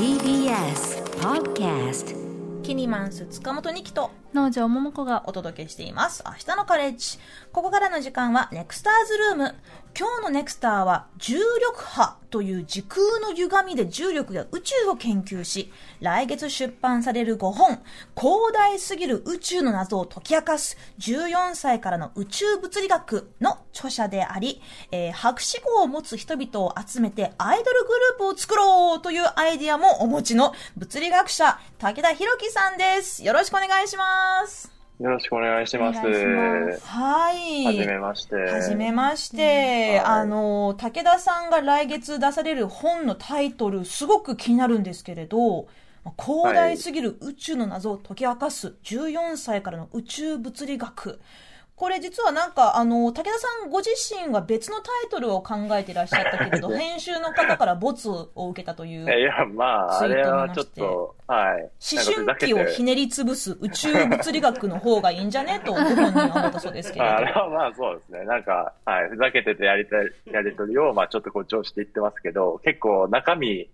TBS Podcast キニマンス塚本二木と農場桃子がお届けしています。明日のカレッジ。ここからの時間はネクスターズルーム。今日のネクスターは重力波という時空の歪みで重力や宇宙を研究し、来月出版される5本、広大すぎる宇宙の謎を解き明かす14歳からの宇宙物理学の著者であり、えー博士号を持つ人々を集めてアイドルグループを作ろうというアイディアもお持ちの物理学者、武田博樹さんです。よろしくお願いします。よろしくお願いします。はい。はじめまして。はじめまして、うんはいあの、武田さんが来月出される本のタイトル、すごく気になるんですけれど、広大すぎる宇宙の謎を解き明かす14歳からの宇宙物理学。これ実はなんか、あの、武田さんご自身は別のタイトルを考えていらっしゃったけれど、編集の方からボツを受けたという。いや、まあ、あれはちょっと、はい。思春期をひねり潰す宇宙物理学の方がいいんじゃねとご本人は思ったそうですけれど。あれはまあそうですね。なんか、はい、ふざけててやりたい、やりとりを、まあちょっと誇張して言ってますけど、結構中身、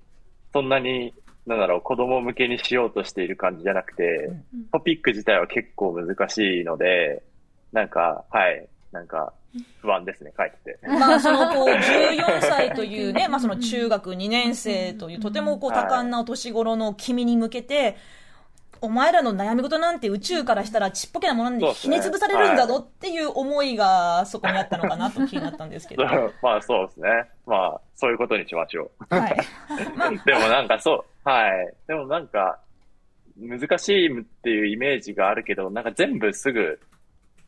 そんなに、なんだろう、子供向けにしようとしている感じじゃなくて、トピック自体は結構難しいので、なんか、はい、なんか、不安ですね、書いてて。まあ、その、こう、14歳というね、まあ、その中学2年生という、とてもこう、多感なお年頃の君に向けて、お前らの悩み事なんて宇宙からしたらちっぽけなものなんでひね潰されるんだぞっていう思いがそこにあったのかなと気になったんですけど。は まあそうですね。まあ、そういうことにしましょう。い。まあ、でもなんかそう、はい。でもなんか、難しいっていうイメージがあるけど、なんか全部すぐ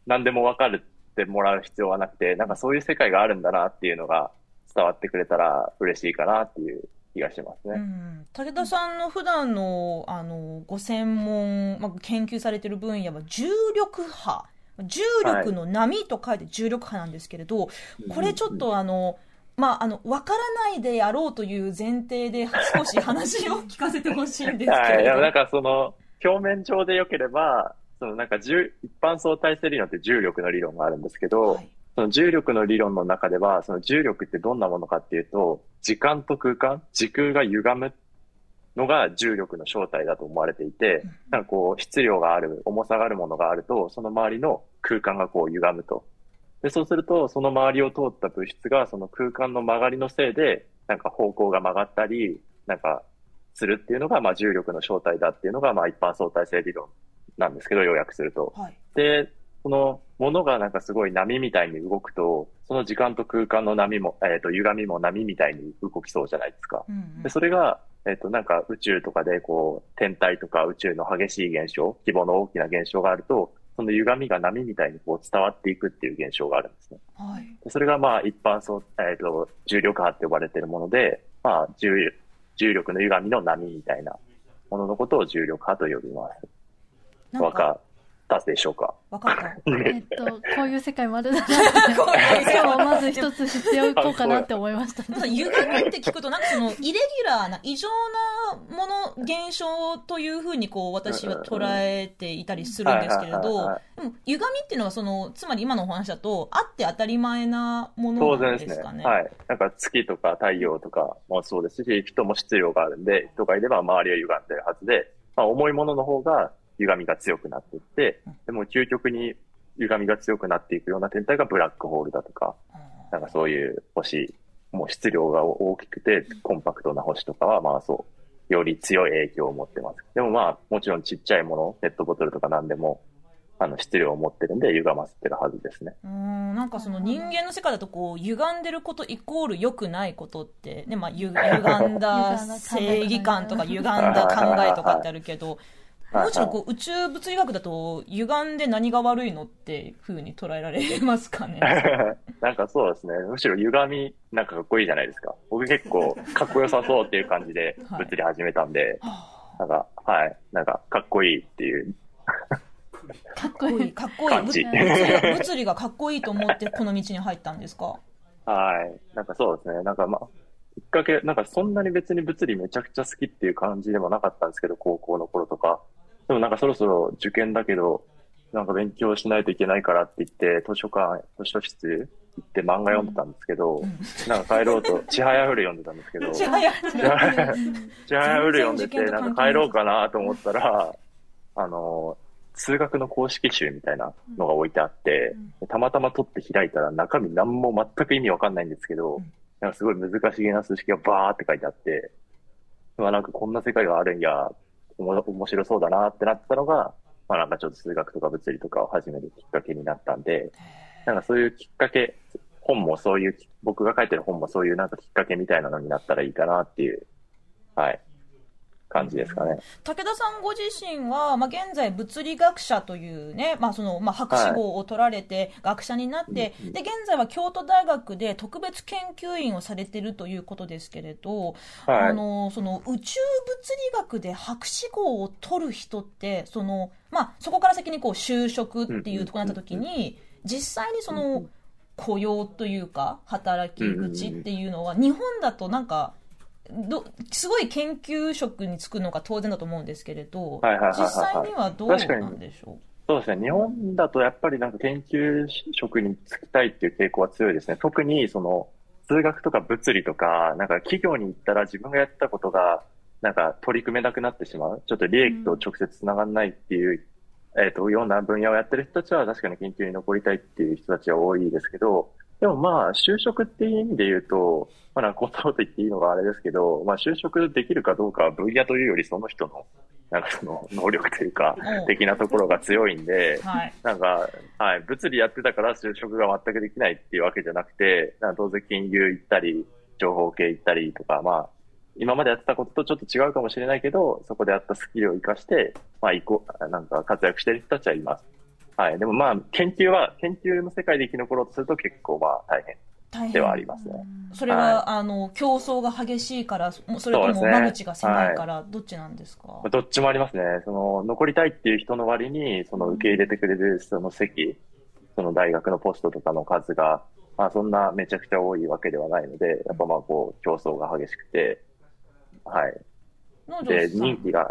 何でも分かるってもらう必要はなくて、なんかそういう世界があるんだなっていうのが伝わってくれたら嬉しいかなっていう気がしますうね。ん、武田さんの普段のあのご専門、まあ、研究されている分野は重力波。重力の波と書いて重力波なんですけれど、これちょっとあの、まあ、あの分からないでやろうという前提で少し話を聞かせてほしいんですけはい。れど、でもなんかその、表面上で良ければ、そのなんか重一般相対性理論って重力の理論があるんですけど、はいその重力の理論の中では、その重力ってどんなものかっていうと、時間と空間、時空が歪むのが重力の正体だと思われていて、なんかこう質量がある、重さがあるものがあると、その周りの空間がこう歪むと。で、そうすると、その周りを通った物質が、その空間の曲がりのせいで、なんか方向が曲がったり、なんか、するっていうのが、まあ重力の正体だっていうのが、まあ一般相対性理論なんですけど、要約すると。はいで、そのものがなんかすごい波みたいに動くと、その時間と空間の波も、えっ、と、歪みも波みたいに動きそうじゃないですか。うんうんで、それが、えっ、と、なんか宇宙とかで、こう、天体とか宇宙の激しい現象、規模の大きな現象があると、その歪みが波みたいにこう伝わっていくっていう現象があるんですね。はいでそれがまあ一般そう、えっ、と、重力波って呼ばれているもので、まあ重、重力の歪みの波みたいなもののことを重力波と呼びます。なんわかったでしょうか？わかった えっと、こういう世界もあるんだなって、今日まず一つ知っておこうかなって思いました。なんか歪みって聞くと、なんかその、イレギュラーな、異常なもの、現象というふうに、こう、私は捉えていたりするんですけれどは、でも、歪みっていうのは、その、つまり今のお話だと、あって当たり前なものな当然でね。んですすかね。はい。なんか月とか太陽とかもそうですし、人も質量があるんで、人がいれば周りは歪んでるはずで、まあ重いものの方が歪みが強くなっていって、でも究極に歪みが強くなっていくような天体がブラックホールだとか、なんかそういう星、もう質量が大きくてコンパクトな星とかは、まあそう、より強い影響を持ってます。でもまあ、もちろんちっちゃいもの、ペットボトルとか何でも、あの、質量を持ってるんで、歪ませてるはずですね。うーんなんかその人間の世界だとこう歪んでることイコール良くないことって、ねまあ、ゆ歪んだ 正義感とか歪んだ考えとかってあるけどはいもちろんこう宇宙物理学だと歪んで何が悪いのっていうふうに捉えられますかね なんかそうですね。むしろ歪み、なんかかっこいいじゃないですか。僕結構かっこよさそうっていう感じではい物理始めたんで、なんか、はい。なんかかっこいいっていう。かっこいい。かっこいい物理 物理がかっこいいと思ってこの道に入ったんですか？はい。なんかそうですね。なんかまあ、きっかけ、なんかそんなに別に物理めちゃくちゃ好きっていう感じでもなかったんですけど、高校の頃とか。でもなんかそろそろ受験だけど、なんか勉強しないといけないからって言って、図書館、図書室行って漫画読んでたんですけど、なんか帰ろうと、ちはやふる読んでたんですけど、ちはやふる読んでて、なんか帰ろうかなと思ったら、あの、数学の公式集みたいなのが置いてあって、たまたま取って開いたら中身何も全く意味わかんないんですけど、なんかすごい難しげな数式がバーって書いてあって、まあなんかこんな世界があるんや、おも面白そうだなってなったのが、まあなんかちょっと数学とか物理とかを始めるきっかけになったんで、なんかそういうきっかけ、本もそういう、僕が書いてる本もそういうなんかきっかけみたいなのになったらいいかなっていう、はい、感じですかね。武田さんご自身は、まあ、現在物理学者というね、まあ、その、まあ、博士号を取られて、学者になって、で、現在は京都大学で特別研究員をされてるということですけれど、はい。あの、その、宇宙物理学で博士号を取る人って、その、まあ、そこから先にこう、就職っていうところになった時に、実際にその、雇用というか、働き口っていうのは、日本だとなんか、どすごい研究職に就くのが当然だと思うんですけれど、はいはいはいはいはい実際にはどうなんでしょそうですね。日本だとやっぱりなんか研究職に就きたいっていう傾向は強いですね。特にその数学とか物理とか、なんか企業に行ったら自分がやってたことがなんか取り組めなくなってしまう。ちょっと利益と直接つながらないっていう、えっ、と、ような分野をやってる人たちは確かに研究に残りたいっていう人たちは多いですけど、でもまあ、就職っていう意味で言うと、まあなんかこんなこと言っていいのがあれですけど、まあ就職できるかどうかは分野というよりその人の、なんかその能力というかうん、的なところが強いんでう、はい。なんか、はい、物理やってたから就職が全くできないっていうわけじゃなくて、なんか当然金融行ったり、情報系行ったりとか、まあ、今までやってたこととちょっと違うかもしれないけど、そこでやったスキルを活かして、まあ、いこう、なんか活躍してる人たちはいます。はい。でもまあ、研究は、研究の世界で生き残ろうとすると結構まあ大変。ではありますね。それは、あの、競争が激しいから、もそれとも間口が狭いから、どっちなんですか、どっちもありますね。その、残りたいっていう人の割に、その受け入れてくれるその席、その大学のポストとかの数が、まあそんなめちゃくちゃ多いわけではないので、やっぱまあこう、競争が激しくて、はい。農で、場さん。人気が、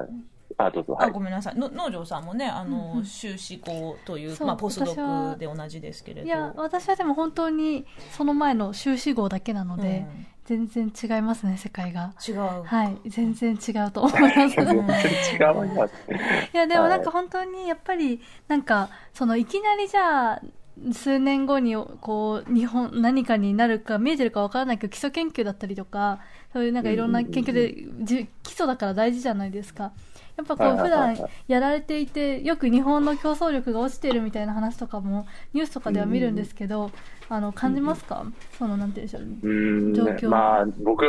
あ、どうぞ、はあいご。めんなさい。の農場さんもねあの、うんうん。修士号というまあ、ポスドクで同じですけれど。いや私はでも本当にその前の修士号だけなので、全然違いますね世界が。うん違う、はい全然違うと思います。全然違います。いやでもなんか本当にやっぱりなんかそのいきなりじゃあ数年後にこう日本何かになるか見えてるかわからないけど基礎研究だったりとかそういうなんかいろんな研究でじ基礎だから大事じゃないですか。やっぱこう普はいはいはいはい。段やられていてよく日本の競争力が落ちてるみたいな話とかもニュースとかでは見るんですけどあの感じますか？そのなんて言うんでしょううーん状況。まあ、僕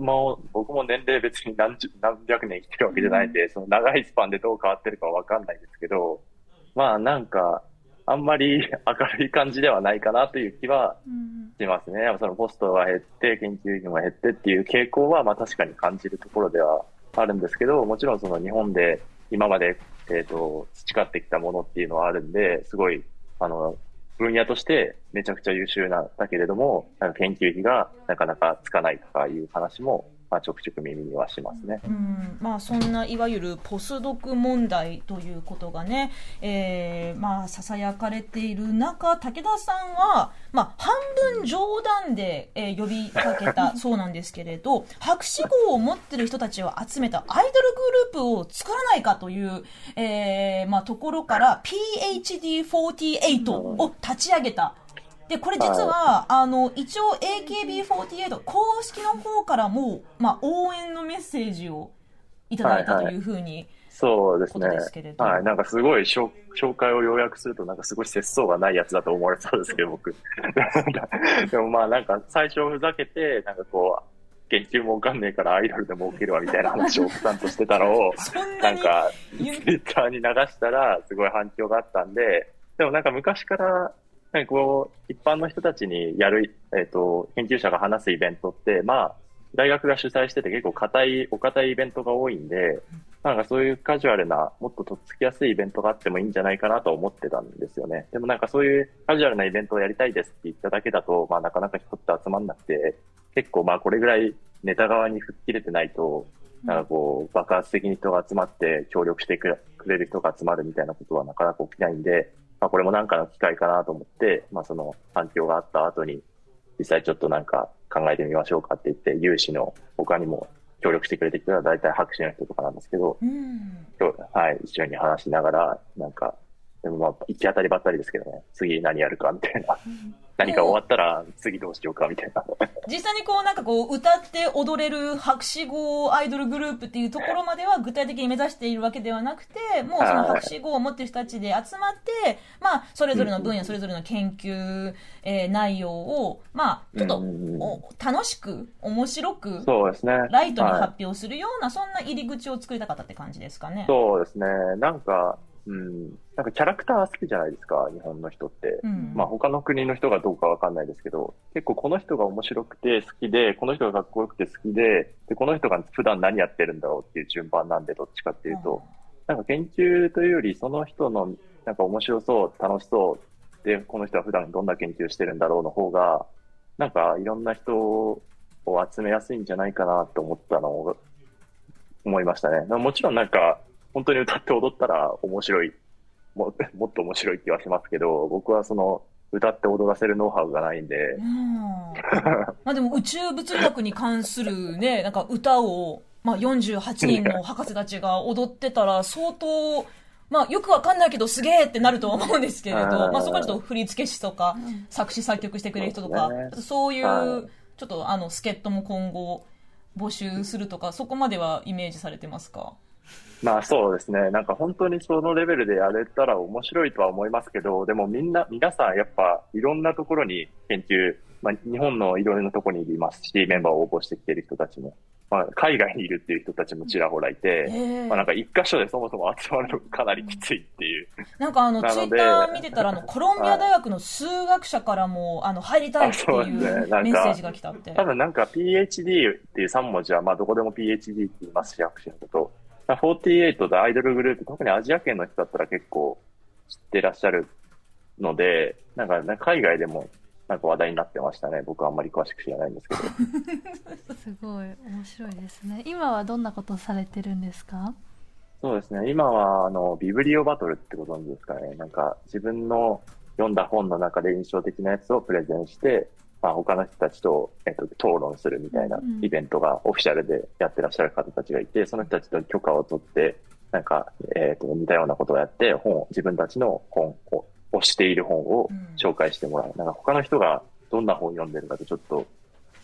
も、僕も年齢別に何十、何百年生きてるわけじゃないんで、その長いスパンでどう変わってるかわかんないですけど、まあなんか、あんまり明るい感じではないかなという気はうんしますね。やっぱそのポストが減って、研究員が減ってっていう傾向は、まあ確かに感じるところではあるんですけど、もちろんその日本で今まで、えっ、と、培ってきたものっていうのはあるんで、すごい、あの、分野としてめちゃくちゃ優秀なんだけれども、なんか研究費がなかなかつかないとかいう話も、まあちょくちょく耳にはしますね。うんまあ、そんないわゆるポスドク問題ということがね、えーまあ、ささやかれている中、武田さんは、まあ、半分冗談で、えー呼びかけた そうなんですけれど、博士号を持ってる人たちを集めたアイドルグループを作らないかという、えーまあ、ところから PhD48 を立ち上げた。で、これ実は、あの、一応 AKB48 公式の方からも、まあ、応援のメッセージをいただいたというふうに、そうですねですけれ。どはい。なんかすごい紹紹介を要約するとなんかすごい節操がないやつだと思われそうですけど、僕。でもまあなんか最初ふざけて、なんかこう、研究もわかんねえからアイドルで儲けるわみたいな話を奥さんとしてたのを、なに、なんか、ツイッターに流したら、すごい反響があったんで、でもなんか昔から、なんかこう、一般の人たちにやる、えっ、と、研究者が話すイベントって、まあ、大学が主催してて結構硬い、お堅いイベントが多いんで、なんかそういうカジュアルな、もっととっつきやすいイベントがあってもいいんじゃないかなと思ってたんですよね。でもなんかそういうカジュアルなイベントをやりたいですって言っただけだと、まあなかなか人って集まんなくて、結構まあこれぐらいネタ側に吹っ切れてないと、なんかこう、爆発的に人が集まって協力してくれる人が集まるみたいなことはなかなか起きないんで、まあこれもなんかの機会かなと思って、まあその反響があった後に、実際ちょっとなんか考えてみましょうかって言って、有志の他にも協力してくれてきたら大体博士の人とかなんですけど、うん。はい、一緒に話しながら、なんか、でもまあ、行き当たりばったりですけどね、次何やるかみたいな。何か終わったら次どうしようかみたいな。実際にこうなんかこう歌って踊れる博士号アイドルグループっていうところまでは具体的に目指しているわけではなくて、もうその博士号を持ってる人たちで集まって、まあそれぞれの分野、それぞれの研究、えー内容を、まあちょっとお楽しく、面白く、そうですね。ライトにはい発表するような、そんな入り口を作りたかったって感じですかね。そうですね。なんか、うん。なんかキャラクター好きじゃないですか、日本の人って。うんまあ他の国の人がどうかわかんないですけど、結構この人が面白くて好きで、この人がかっこよくて好きで、で、この人が普段何やってるんだろうっていう順番なんで、どっちかっていうと、なんか研究というより、その人のなんか面白そう、楽しそう、で、この人は普段どんな研究してるんだろうの方が、なんかいろんな人を集めやすいんじゃないかなと思ったのを思いましたね。もちろんなんか、本当に歌って踊ったら面白い、も もっと面白い気はしますけど、僕はその、歌って踊らせるノウハウがないんで、うん。まあでも宇宙物理学に関するね、なんか歌を、まあ48人の博士たちが踊ってたら相当、まあよくわかんないけどすげえってなるとは思うんですけれど、うんまあそこはちょっと振付師とか作詞作曲してくれる人とか、そうね。いはう、ちょっとあの助っ人も今後募集するとか、そこまではイメージされてますか？まあそうですね。なんか本当にそのレベルでやれたら面白いとは思いますけど、でもみんな、皆さんやっぱいろんなところに研究、まあ日本のいろいろなところにいますし、メンバーを応募してきている人たちも、まあ海外にいるっていう人たちもちらほらいて、えまあなんか一箇所でそもそも集まるのがかなりきついっていう。なんかあの、ツイッター見てたら、あの、コロンビア大学の数学者からも、あの、入りたいっていうメッセージが来たって。多分なんか PhD っていう3文字はまあどこでも PhD って言いますし、博士のこと。まあ48でアイドルグループ、特にアジア圏の人だったら結構知ってらっしゃるので、なんかね海外でもなんか話題になってましたね。僕はあんまり詳しく知らないんですけど。すごい面白いですね今はどんなことされてるんですか？そうですね。今は、あの、ビブリオバトルってご存知ですかね。なんか、自分の読んだ本の中で印象的なやつをプレゼンして、まあ、他の人たちと、えっと、討論するみたいなうんイベントがオフィシャルでやってらっしゃる方たちがいて、その人たちと許可を取って、なんか、えっと、似たようなことをやって、本を、自分たちの本を、推している本をうん紹介してもらう。なんか、他の人がどんな本を読んでるかってちょっと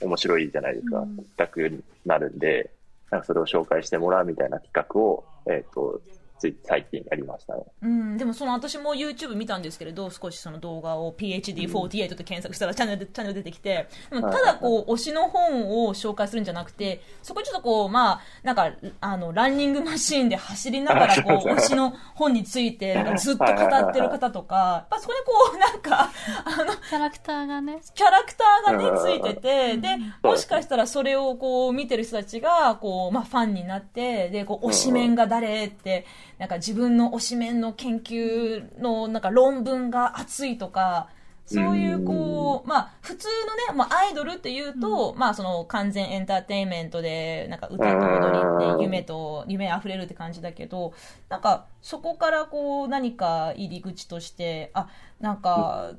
面白いじゃないですか。うん全くになるんで、なんかそれを紹介してもらうみたいな企画を、えっ、と、つい最近やりましたね。うん、でもその私も YouTube 見たんですけれど、少しその動画を PhD48 って検索したらチャンネル、チャンネル出てきて、でもただこう、推しの本を紹介するんじゃなくて、そこにちょっとこう、まあ、なんか、あの、ランニングマシーンで走りながら、こう、推しの本について、なんかずっと語ってる方とか、やっぱそこにこう、なんか、あの、キャラクターがね。キャラクターがねう、んついてて、で、もしかしたらそれをこう見てる人たちが、こう、まあファンになって、で、こう、推しメンが誰って、なんか自分の推しメンの研究のなんか論文が熱いとか、そういうこう、まあ普通のね、まあアイドルっていうと、まあその完全エンターテインメントで、なんか歌と踊りって夢と、夢溢れるって感じだけど、なんかそこからこう何か入り口として、あ、なんか、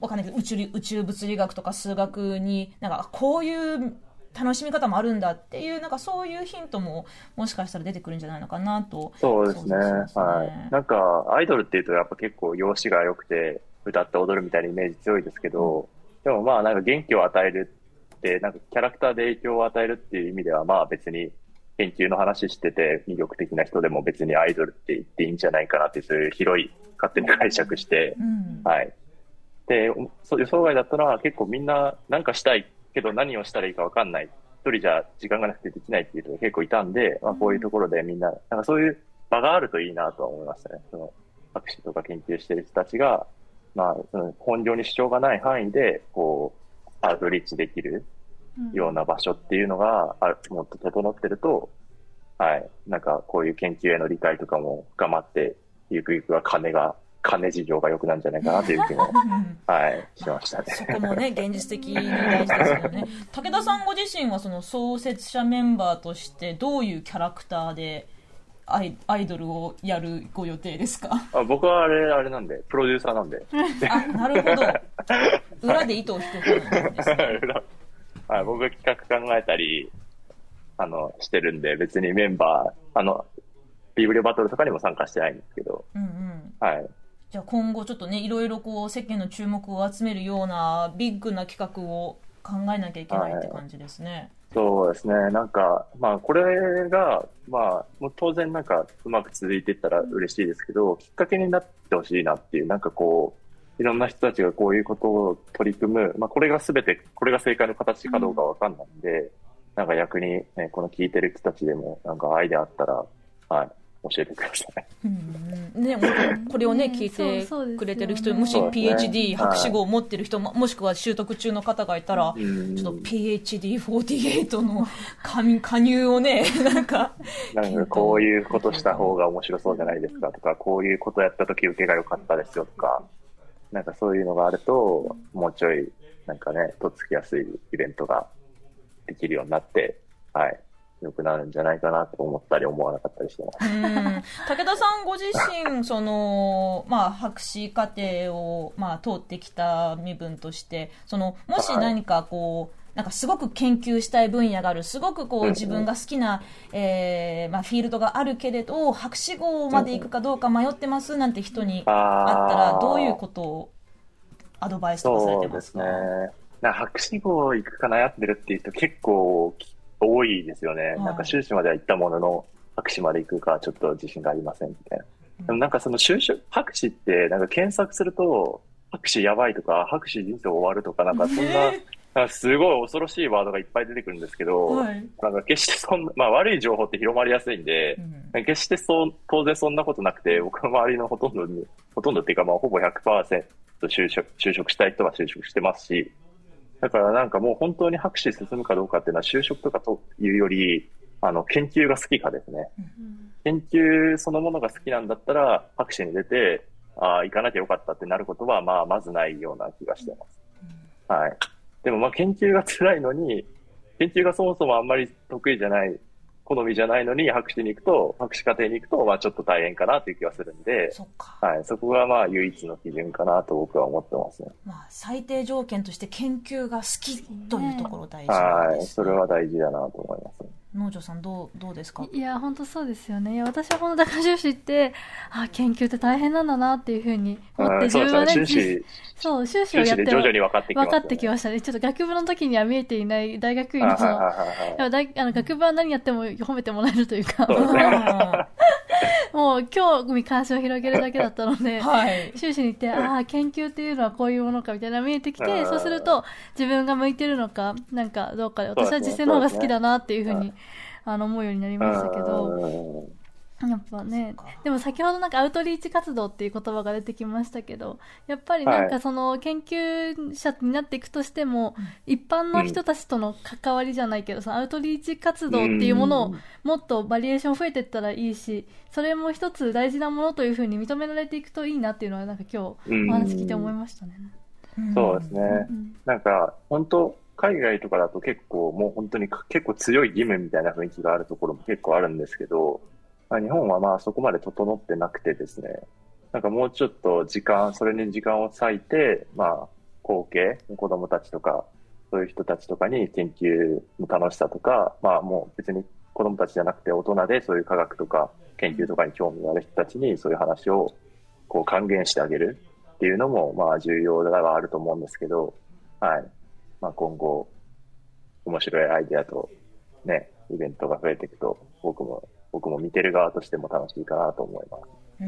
わかんないけど宇宙理宇宙物理学とか数学になんかこういう楽しみ方もあるんだっていうなんかそういうヒントももしかしたら出てくるんじゃないのかなとそうですね。そうそうそうはい。なんか、アイドルっていうとやっぱ結構容姿が良くて、歌って踊るみたいなイメージ強いですけど、でもまあなんか元気を与えるって、なんかキャラクターで影響を与えるっていう意味ではまあ別に研究の話してて魅力的な人でも別にアイドルって言っていいんじゃないかなってそういう広い勝手に解釈して、うんはい。で、予想外だったのは結構みんななんかしたいけど何をしたらいいかわかんない。一人じゃ時間がなくてできないっていう人が結構いたんで、まあこういうところでみんな、なんかそういう場があるといいなとは思いましたね。その、博士とか研究してる人たちが、まあ、その本業に主張がない範囲で、こう、アウトリーチできるような場所っていうのが、あもっと整ってると、はい。なんかこういう研究への理解とかも深まって、ゆくゆくは金が、金事情が良くなるんじゃないかなという気も、はい、しましたね。そこもね現実的に大事ですよね 武田さんご自身はその創設者メンバーとしてどういうキャラクターでアイアイドルをやるご予定ですか？あ僕はあれ、あれなんで、プロデューサーなんで。あ、なるほど。裏で糸を引くね。はい、僕が企画考えたり、あの、してるんで、別にメンバー、あの、ビブリオバトルとかにも参加してないんですけど、うんうん。はい。じゃあ今後ちょっとね、いろいろこう世間の注目を集めるようなビッグな企画を考えなきゃいけないって感じですね。そうですね。なんか、まあ、これが、まあ、もう当然なんか、うまく続いていったら嬉しいですけど、きっかけになってほしいなっていう、なんかこう、いろんな人たちがこういうことを取り組む、まあ、これが全て、これが正解の形かどうかわかんないんで、なんか逆に、ね、この聞いてる人たちでも、なんかアイデアあったら、はい、教えてください。うんうん。ね、これをね、ね聞いてくれてる人、もし PhD 博士号を持ってる人、ももしくは習得中の方がいたら、うん。ちょっと PhD48 の加入加入をね、なんか、なんかこういうことした方が面白そうじゃないですかとか、こういうことやった時受けが良かったですよとか、なんかそういうのがあると、もうちょい、なんかね、とっつきやすいイベントができるようになって、はい、良くなるんじゃないかなと思ったり思わなかったりしてます。うん。武田さんご自身、その、まあ、博士課程を、まあ、通ってきた身分として、その、もし何かこう、なんかすごく研究したい分野がある、すごくこう自分が好きな、えーまあ、フィールドがあるけれど、博士号まで行くかどうか迷ってますなんて人にあったら、どういうことをアドバイスとかされそうですね。てますか。な博士号行くか悩んでるっていう人結構多いですよね。い。なんか修士までは行ったものの、博士まで行くかちょっと自信がありませんみたいな。でもなんかその就職、博士ってなんか検索すると、博士やばいとか、博士人生終わるとか、なんかそんな、なんかすごい恐ろしいワードがいっぱい出てくるんですけど、はい。なんか決してそんな、まあ悪い情報って広まりやすいんで、うん決してそう、当然そんなことなくて、僕の周りのほとんどに、ほとんどっていうかまあほぼ100%就職、就職したい人は就職してますし、だからなんかもう本当に博士進むかどうかっていうのは就職とかというより、あの、研究が好きかですね。研究そのものが好きなんだったら、博士に出て、ああ、行かなきゃよかったってなることは、まあ、まずないような気がしてます。はい。でもまあ、研究が辛いのに、研究がそもそもあんまり得意じゃない、好みじゃないのに、博士に行くと、博士課程に行くと、まあ、ちょっと大変かなっていう気がするんで、そ。はい。そこがまあ、唯一の基準かなと僕は思ってますね。まあ、最低条件として研究が好きというところ大事はい。それは大事だなと思います。農場さんどうどうですか？いや本当そうですよね。いや私は本当だから修士ってあ研究って大変なんだなっていうふうに思って。自分はね修士、そう修士をやってで徐々に分かってきまね。分かってきましたね。ちょっと学部の時には見えていない大学院のはいはいはいはい。でも大あの学部は何やっても褒めてもらえるというか。そうですね もう興味関心を広げるだけだったので、はい。修士に行って、ああ、研究っていうのはこういうものかみたいな見えてきて、うんそうすると自分が向いてるのか、なんかどうかで、私は実践の方が好きだなっていうふうに、あの思うようになりましたけど、うんやっぱね、でも先ほどなんかアウトリーチ活動っていう言葉が出てきましたけど、やっぱりなんはいかその研究者になっていくとしても、一般の人たちとの関わりじゃないけど、そのアウトリーチ活動っていうものをもっとバリエーション増えていったらいいし、それも一つ大事なものというふうに認められていくといいなっていうのはなんか今日うん。お話聞いて思いましたね。そうですね。うん。なんか、本当海外とかだと結構もう本当にか結構強い義務みたいな雰囲気があるところも結構あるんですけど、まあ、日本はまあそこまで整ってなくてですね、なんかもうちょっと時間、それに時間を割いて、まあ、後継、子供たちとか、そういう人たちとかに研究の楽しさとか、まあもう別に子供たちじゃなくて大人でそういう科学とか研究とかに興味がある人たちにそういう話をこう還元してあげるっていうのもまあ重要ではあると思うんですけど、はい。まあ今後、面白いアイデアとね、イベントが増えていくと、僕も、僕も見てる側としても楽しいかなと思います。うー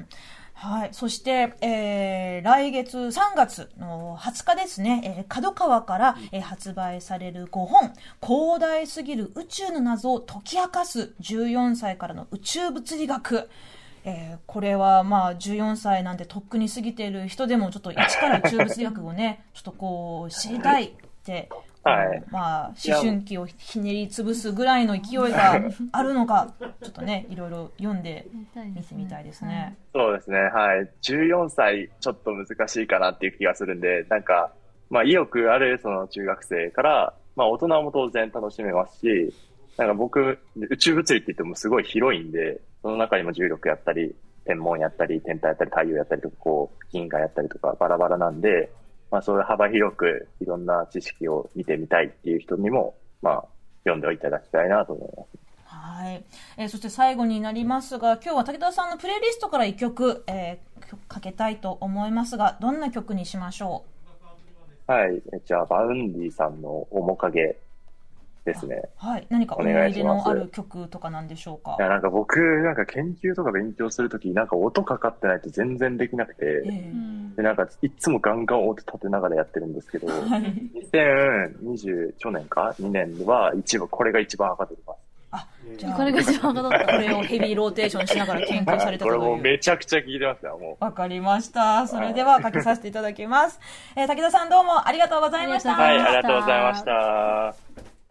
ん。はい。そして、えー、来月3月の20日ですね、えー、角川から、えー発売される5本、広大すぎる宇宙の謎を解き明かす14歳からの宇宙物理学。えーこれはまあ14歳なんでとっくに過ぎている人でもちょっと一から宇宙物理学をね、ちょっとこう知りたいって、はいまあ思春期をひねり潰すぐらいの勢いがあるのか、ちょっとね、いろいろ読んで見てみたいですね。そうですね、はい。14歳、ちょっと難しいかなっていう気がするんで、なんか、まあ意欲あるその中学生から、まあ大人も当然楽しめますし、なんか僕、宇宙物理って言ってもすごい広いんで、その中にも重力やったり、天文やったり、天体やったり、太陽やったりとか、こう、銀河やったりとか、バラバラなんで、まあそういう幅広くいろんな知識を見てみたいっていう人にも、まあ、読んでいただきたいなと思います。はい。えーそして最後になりますが、今日は武田さんのプレイリストから一曲、えー曲かけたいと思いますが、どんな曲にしましょはい。えじゃあ、バウンディさんの面影ですね。うはい。何か思お願いしまある曲とかなんでしょうか？いや、なんか僕、なんか研究とか勉強するとき、なんか音かかってないと全然できなくて、えうーんで、なんかいつもガンガン音立てながらやってるんですけど、はい。2020、去年か ?2 年は一番、これが一番測ってます。あ、じゃあ、これが一番上がったこれをヘビーローテーションしながら研究されたことれも。めちゃくちゃ聞いてますよ、もう。わかりました。それではかけさせていただきます。えー武田さんどうもありがとうございました。はい、がとうございましたありがとうございました。